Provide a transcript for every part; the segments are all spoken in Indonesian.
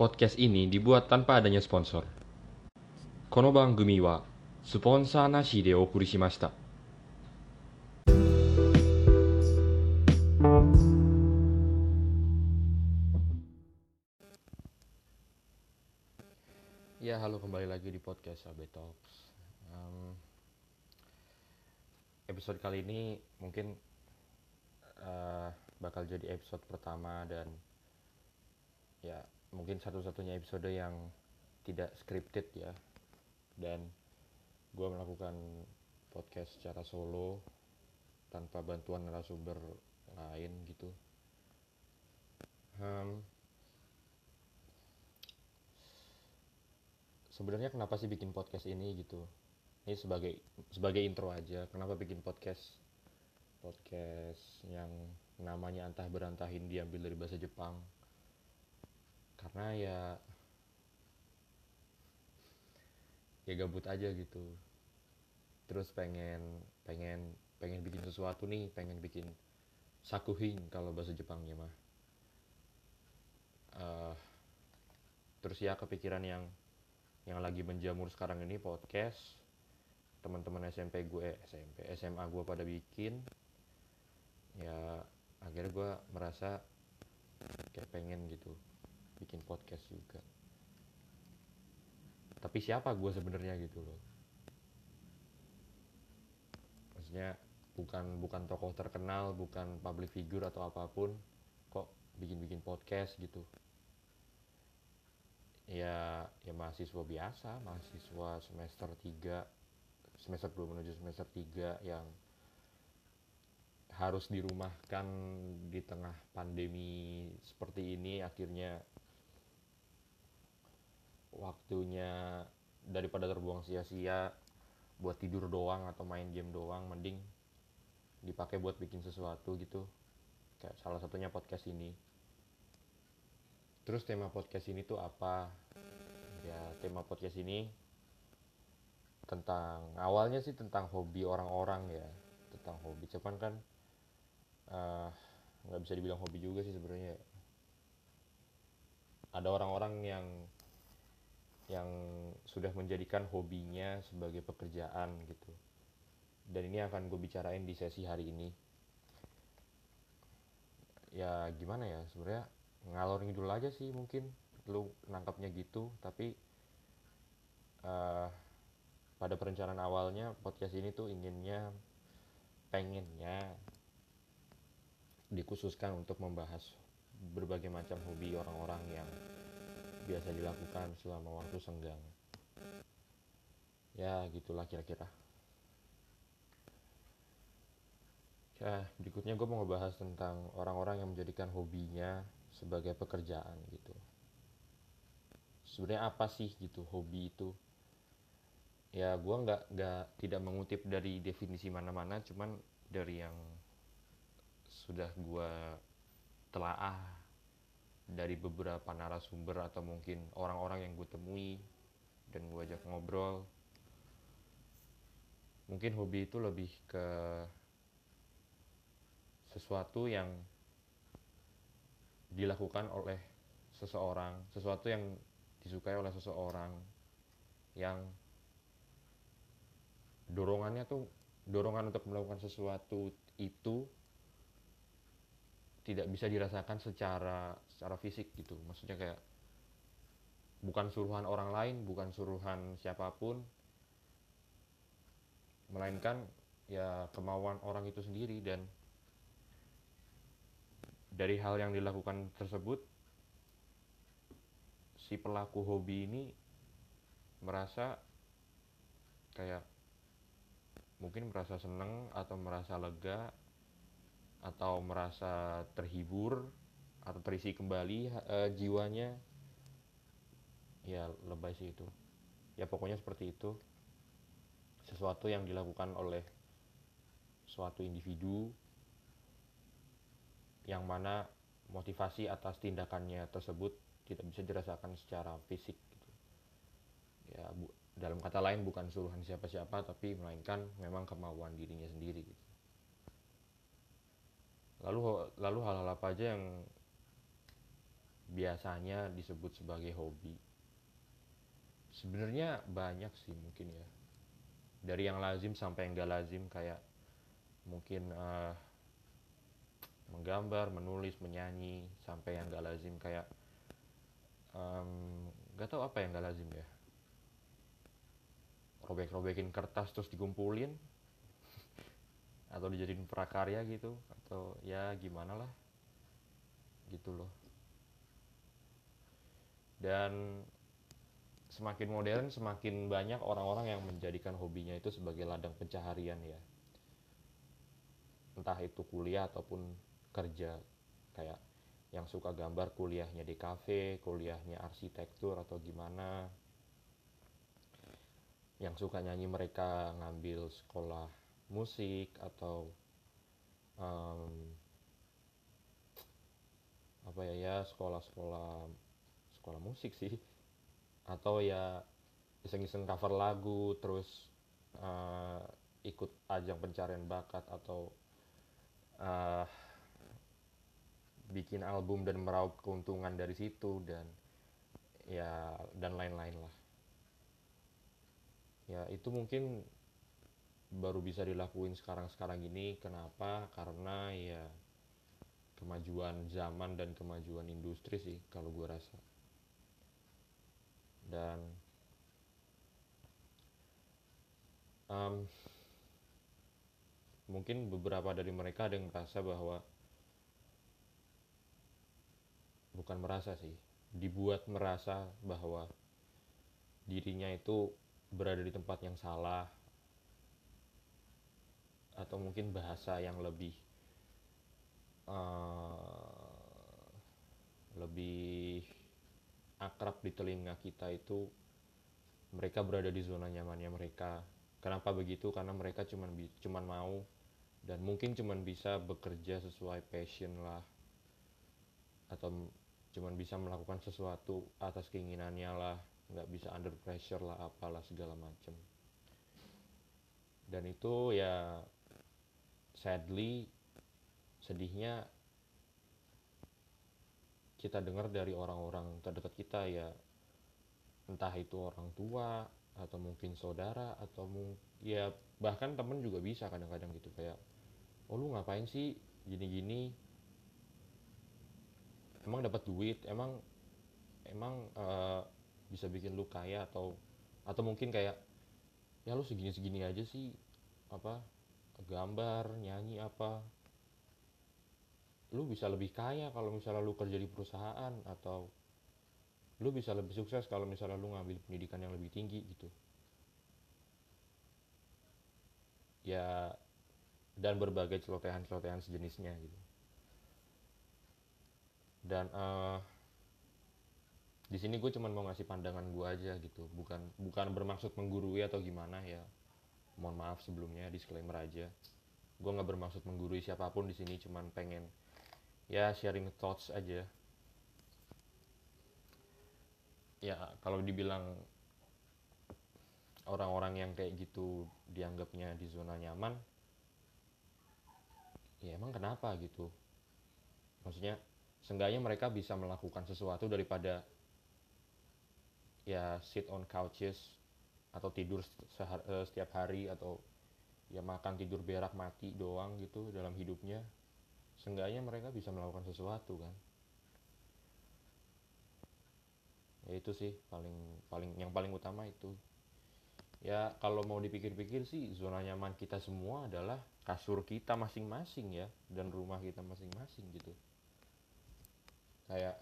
podcast ini dibuat tanpa adanya sponsor. Konoban Gumi wa sponsor nashi de okuri shimashita. Ya, halo kembali lagi di podcast Abe Talks. Um, episode kali ini mungkin uh, bakal jadi episode pertama dan ya mungkin satu-satunya episode yang tidak scripted ya. Dan gue melakukan podcast secara solo tanpa bantuan narasumber lain gitu. Em, sebenarnya kenapa sih bikin podcast ini gitu ini sebagai sebagai intro aja kenapa bikin podcast podcast yang namanya antah berantahin diambil dari bahasa Jepang karena ya ya gabut aja gitu. Terus pengen pengen pengen bikin sesuatu nih pengen bikin sakuhin kalau bahasa Jepangnya mah. Eh, terus ya kepikiran yang yang lagi menjamur sekarang ini podcast. Teman-teman SMP gue SMP SMA gue pada bikin. Ya akhirnya gue merasa kayak pengen gitu bikin podcast juga. Tapi siapa gue sebenarnya gitu loh. Maksudnya bukan bukan tokoh terkenal bukan public figure atau apa pun kok bikin-bikin podcast gitu. Ya ya mahasiswa biasa mahasiswa semester 3 semester 2 menuju semester 3 yang harus dirumahkan di tengah pandemi seperti ini akhirnya waktunya daripada terbuang sia-sia buat tidur doang atau main game doang mending dipakai buat bikin sesuatu gitu. Kayak salah satunya podcast ini. Terus tema podcast ini tuh apa? Ya tema podcast ini tentang awalnya sih tentang hobi orang-orang ya tentang hobi. Cuman kan eh, nggak bisa dibilang hobi juga sih sebenarnya. Ada orang-orang yang yang sudah menjadikan hobinya sebagai pekerjaan gitu. Dan ini akan gue bicarain di sesi hari ini. Ya gimana ya sebenarnya ngalor ngidul aja sih mungkin. Lu nangkapnya gitu tapi eh, pada perencanaan awalnya podcast ini tuh inginnya pengennya dikhususkan untuk membahas berbagai macam hobi orang-orang yang biasa dilakukan selama waktu senggang. Ya gitulah kira-kira. Ya berikutnya gue mau ngebahas tentang orang-orang yang menjadikan hobinya sebagai pekerjaan gitu. Sebenarnya apa sih gitu hobi itu? Ya gue nggak nggak tidak mengutip dari definisi mana-mana cuman dari yang sudah gue telaah dari beberapa narasumber atau mungkin orang-orang yang gue temui dan gue ajak ngobrol mungkin hobi itu lebih ke sesuatu yang dilakukan oleh seseorang, sesuatu yang disukai oleh seseorang yang dorongannya tuh dorongan untuk melakukan sesuatu itu tidak bisa dirasakan secara secara fisik gitu. Maksudnya kayak bukan suruhan orang lain, bukan suruhan siapa pun melainkan ya kemauan orang itu sendiri dan dari hal yang dilakukan tersebut si pelaku hobi ini merasa kayak mungkin merasa seneng atau merasa lega atau merasa terhibur atau terisi kembali eh, jiwanya ya lebay sih itu ya pokoknya seperti itu sesuatu yang dilakukan oleh suatu individu yang mana motivasi atas tindakannya tersebut tidak bisa dirasakan secara fisik gitu. ya bu- dalam kata lain bukan suruhan siapa-siapa tapi melainkan memang kemauan dirinya sendiri gitu. Lalu lalu hal-hal apa aja yang biasanya disebut sebagai hobi? Sebenarnya banyak sih mungkin ya. Dari yang lazim sampai yang gak lazim kayak mungkin uh, menggambar, menulis, menyanyi sampai yang gak lazim kayak um, gak tau apa yang gak lazim ya. Robek-robekin kertas terus dikumpulin atau dijadiin prakarya gitu atau ya gimana lah gitu loh dan semakin modern semakin banyak orang-orang yang menjadikan hobinya itu sebagai ladang pencaharian ya entah itu kuliah ataupun kerja kayak yang suka gambar kuliahnya di kafe, kuliahnya arsitektur atau gimana. Yang suka nyanyi mereka ngambil sekolah musik atau um, apa ya ya sekolah-sekolah sekolah musik sih. Atau ya iseng-iseng cover lagu terus uh, ikut ajang pencarian bakat atau uh, bikin album dan meraup keuntungan dari situ dan ya dan lain-lain lah. Ya itu mungkin baru bisa dilakuin sekarang-sekarang ini. Kenapa? Karena ya kemajuan zaman dan kemajuan industri sih kalau gue rasa. Dan um, mungkin beberapa dari mereka ada yang merasa bahwa bukan merasa sih dibuat merasa bahwa dirinya itu berada di tempat yang salah atau mungkin bahasa yang lebih uh, lebih akrab di telinga kita itu mereka berada di zona nyamannya mereka. Kenapa begitu? Karena mereka cuma cuman mau dan mungkin cuma bisa bekerja sesuai passion lah. Atau cuman bisa melakukan sesuatu atas keinginannya lah. Nggak bisa under pressure lah apalah segala macem dan itu ya sadly sedihnya kita dengar dari orang-orang terdekat kita ya. Entah itu orang tua atau mungkin saudara atau mungkin ya bahkan temen juga bisa kadang-kadang gitu. Kayak oh lu ngapain sih gini-gini? Emang dapat duit emang emang uh, bisa bikin lu kaya atau atau mungkin kayak ya lu segini segini aja sih apa gambar nyanyi apa. Lu bisa lebih kaya kalau misalnya lu kerja di perusahaan atau lu bisa lebih sukses kalau misalnya lu ngambil pendidikan yang lebih tinggi gitu. Ya dan berbagai celotehan-celotehan sejenisnya gitu. Dan uh, di sini gue cuma mau ngasih pandangan gue aja gitu. Bukan bukan bermaksud menggurui atau gimana ya mohon maaf sebelumnya disclaimer aja. Gue nggak bermaksud menggurui siapa pun di sini cuman pengen ya sharing thoughts aja. Ya kalau dibilang orang-orang yang kayak gitu dianggapnya di zona nyaman ya emang kenapa gitu? Maksudnya seenggaknya mereka bisa melakukan sesuatu daripada ya sit on couches atau tidur eh, setiap hari atau ya makan tidur berak mati doang gitu dalam hidupnya seenggaknya mereka bisa melakukan sesuatu kan. Ya itu sih paling paling yang paling utama itu. Ya kalau mau dipikir-pikir sih zona nyaman kita semua adalah kasur kita masing-masing ya dan rumah kita masing-masing gitu. Kayak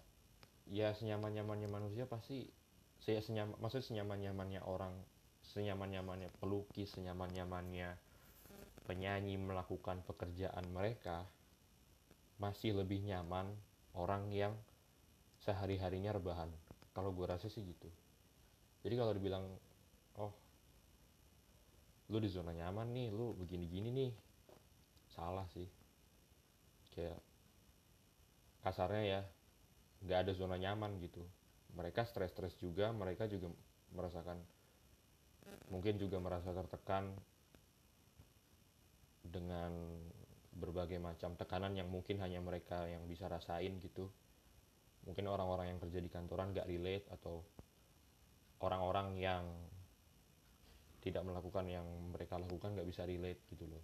ya senyaman nyamannya manusia pasti saya senyaman maksud senyaman nyamannya orang senyaman nyamannya pelukis senyaman nyamannya penyanyi melakukan pekerjaan mereka masih lebih nyaman orang yang sehari harinya rebahan. Kalau gue rasa sih gitu. Jadi kalau dibilang oh lu di zona nyaman nih lu begini gini nih salah sih. Kayak kasarnya ya nggak ada zona nyaman gitu. Mereka stres-stres juga mereka juga merasakan mungkin juga merasa tertekan dengan berbagai macam tekanan yang mungkin hanya mereka yang bisa rasain gitu. Mungkin orang-orang yang kerja di kantoran gak relate atau orang-orang yang tidak melakukan yang mereka lakukan gak bisa relate gitu loh.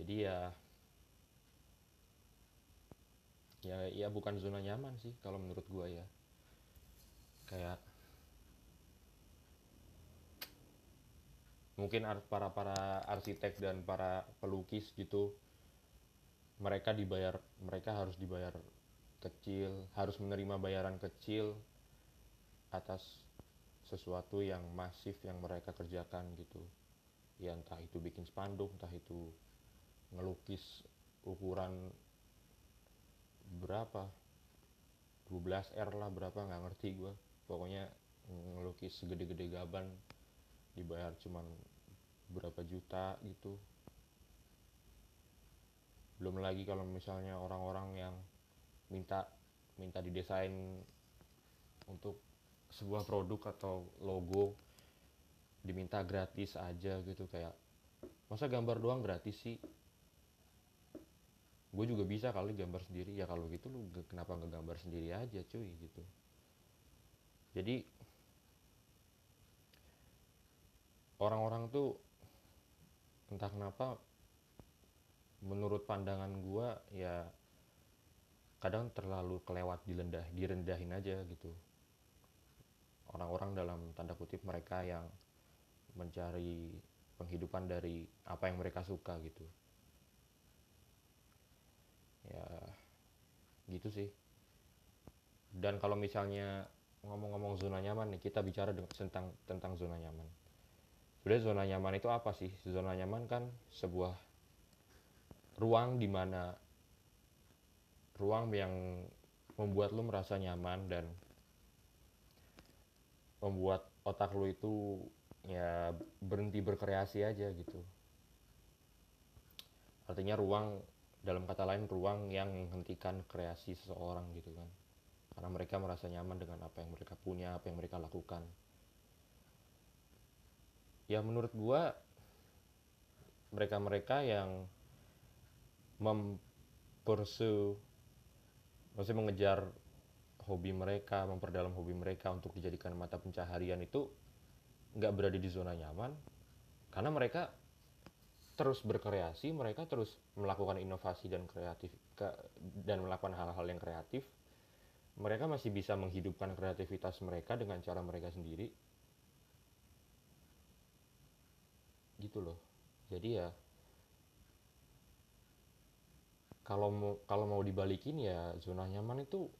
Jadi ya ya ya bukan zona nyaman sih kalau menurut gua ya kayak mungkin para para arsitek dan para pelukis gitu mereka dibayar mereka harus dibayar kecil harus menerima bayaran kecil atas sesuatu yang masif yang mereka kerjakan gitu. Ya entah itu bikin spanduk entah itu ngelukis ukuran berapa 12 R lah berapa nggak ngerti gue pokoknya ngelukis segede-gede gaban dibayar cuman berapa juta gitu. Belum lagi kalau misalnya orang-orang yang minta minta didesain untuk sebuah produk atau logo diminta gratis aja gitu kayak masa gambar doang gratis sih? Gue juga bisa kali gambar sendiri. Ya kalau gitu lu kenapa nggak gambar sendiri aja cuy gitu. Jadi orang-orang tuh entah kenapa menurut pandangan gue ya kadang terlalu kelewat dilendah direndahin aja gitu. Orang-orang dalam tanda kutip mereka yang mencari penghidupan dari apa yang mereka suka gitu. Ya gitu sih. Dan kalau misalnya ngomong-ngomong zona nyaman nih kita bicara tentang tentang zona nyaman sebenarnya zona nyaman itu apa sih? Zona nyaman kan sebuah ruang di mana ruang yang membuat lu merasa nyaman dan membuat otak lu itu ya berhenti berkreasi aja gitu. Artinya ruang dalam kata lain ruang yang menghentikan kreasi seseorang gitu kan. Karena mereka merasa nyaman dengan apa yang mereka punya apa yang mereka lakukan ya menurut gua mereka-mereka yang mempersu maksudnya mengejar hobi mereka memperdalam hobi mereka untuk dijadikan mata pencaharian itu nggak berada di zona nyaman karena mereka terus berkreasi, mereka terus melakukan inovasi dan kreatif dan melakukan hal-hal yang kreatif. Mereka masih bisa menghidupkan kreativitas mereka dengan cara mereka sendiri. Gitu loh. Jadi ya kalau mau kalau mau dibalikin ya zona nyaman itu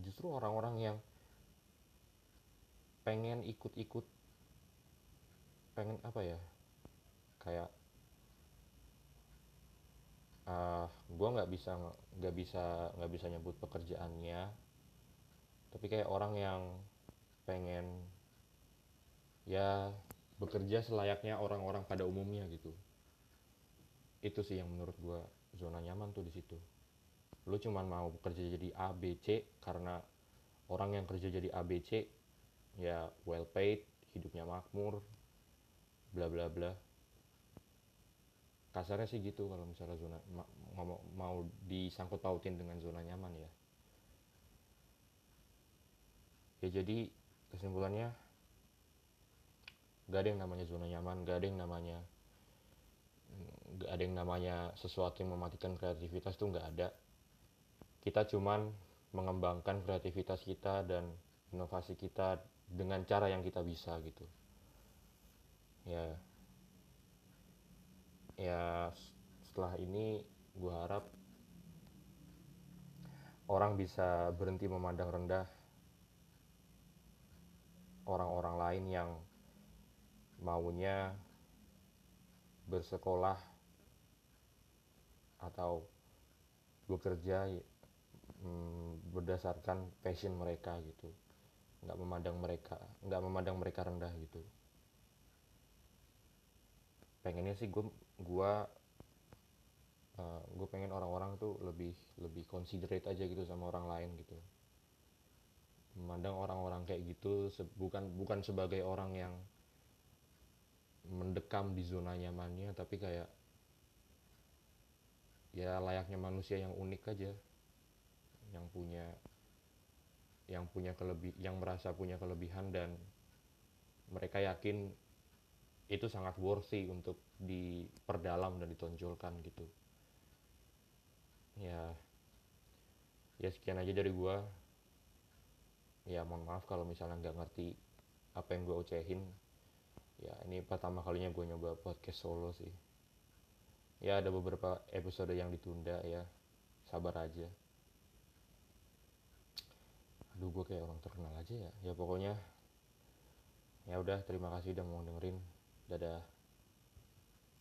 justru orang-orang yang pengen ikut-ikut pengen apa ya kayak uh, ah, gue nggak bisa nggak bisa nggak bisa nyebut pekerjaannya tapi kayak orang yang pengen ya bekerja selayaknya orang-orang pada umumnya gitu. Itu sih yang menurut gue zona nyaman tuh di situ. Lu cuman mau bekerja jadi A B C karena orang yang kerja jadi A B C ya well paid hidupnya makmur bla bla bla. Kasarnya sih gitu kalau misalnya zona mau, mau disangkut pautin dengan zona nyaman ya. Ya jadi kesimpulannya gak ada yang namanya zona nyaman gak ada yang namanya gak ada yang namanya sesuatu yang mematikan kreativitas tuh gak ada. Kita cuman mengembangkan kreativitas kita dan inovasi kita dengan cara yang kita bisa gitu. Ya. Ya setelah ini gue harap orang bisa berhenti memandang rendah orang-orang lain yang maunya bersekolah atau bekerja hmm, berdasarkan passion mereka gitu. Nggak memandang mereka nggak memandang mereka rendah gitu. Pengennya sih gue gue uh, gue pengen orang-orang tuh lebih lebih considerate aja gitu sama orang lain gitu. Memandang orang-orang kayak gitu bukan bukan sebagai orang yang mendekam di zona nyamannya tapi kayak ya layaknya manusia yang unik aja. Yang punya yang punya kelebih yang merasa punya kelebihan dan mereka yakin itu sangat worthy untuk diperdalam dan ditonjolkan gitu. Ya ya sekian aja dari gua. Ya mohon maaf kalau misalnya nggak ngerti apa yang gue ocehin ya ini pertama kalinya gue nyoba podcast solo sih. Ya ada beberapa episode yang ditunda ya. Sabar aja. Aduh gue kayak orang terkenal aja ya. Ya pokoknya ya udah terima kasih udah mau dengerin. Dadah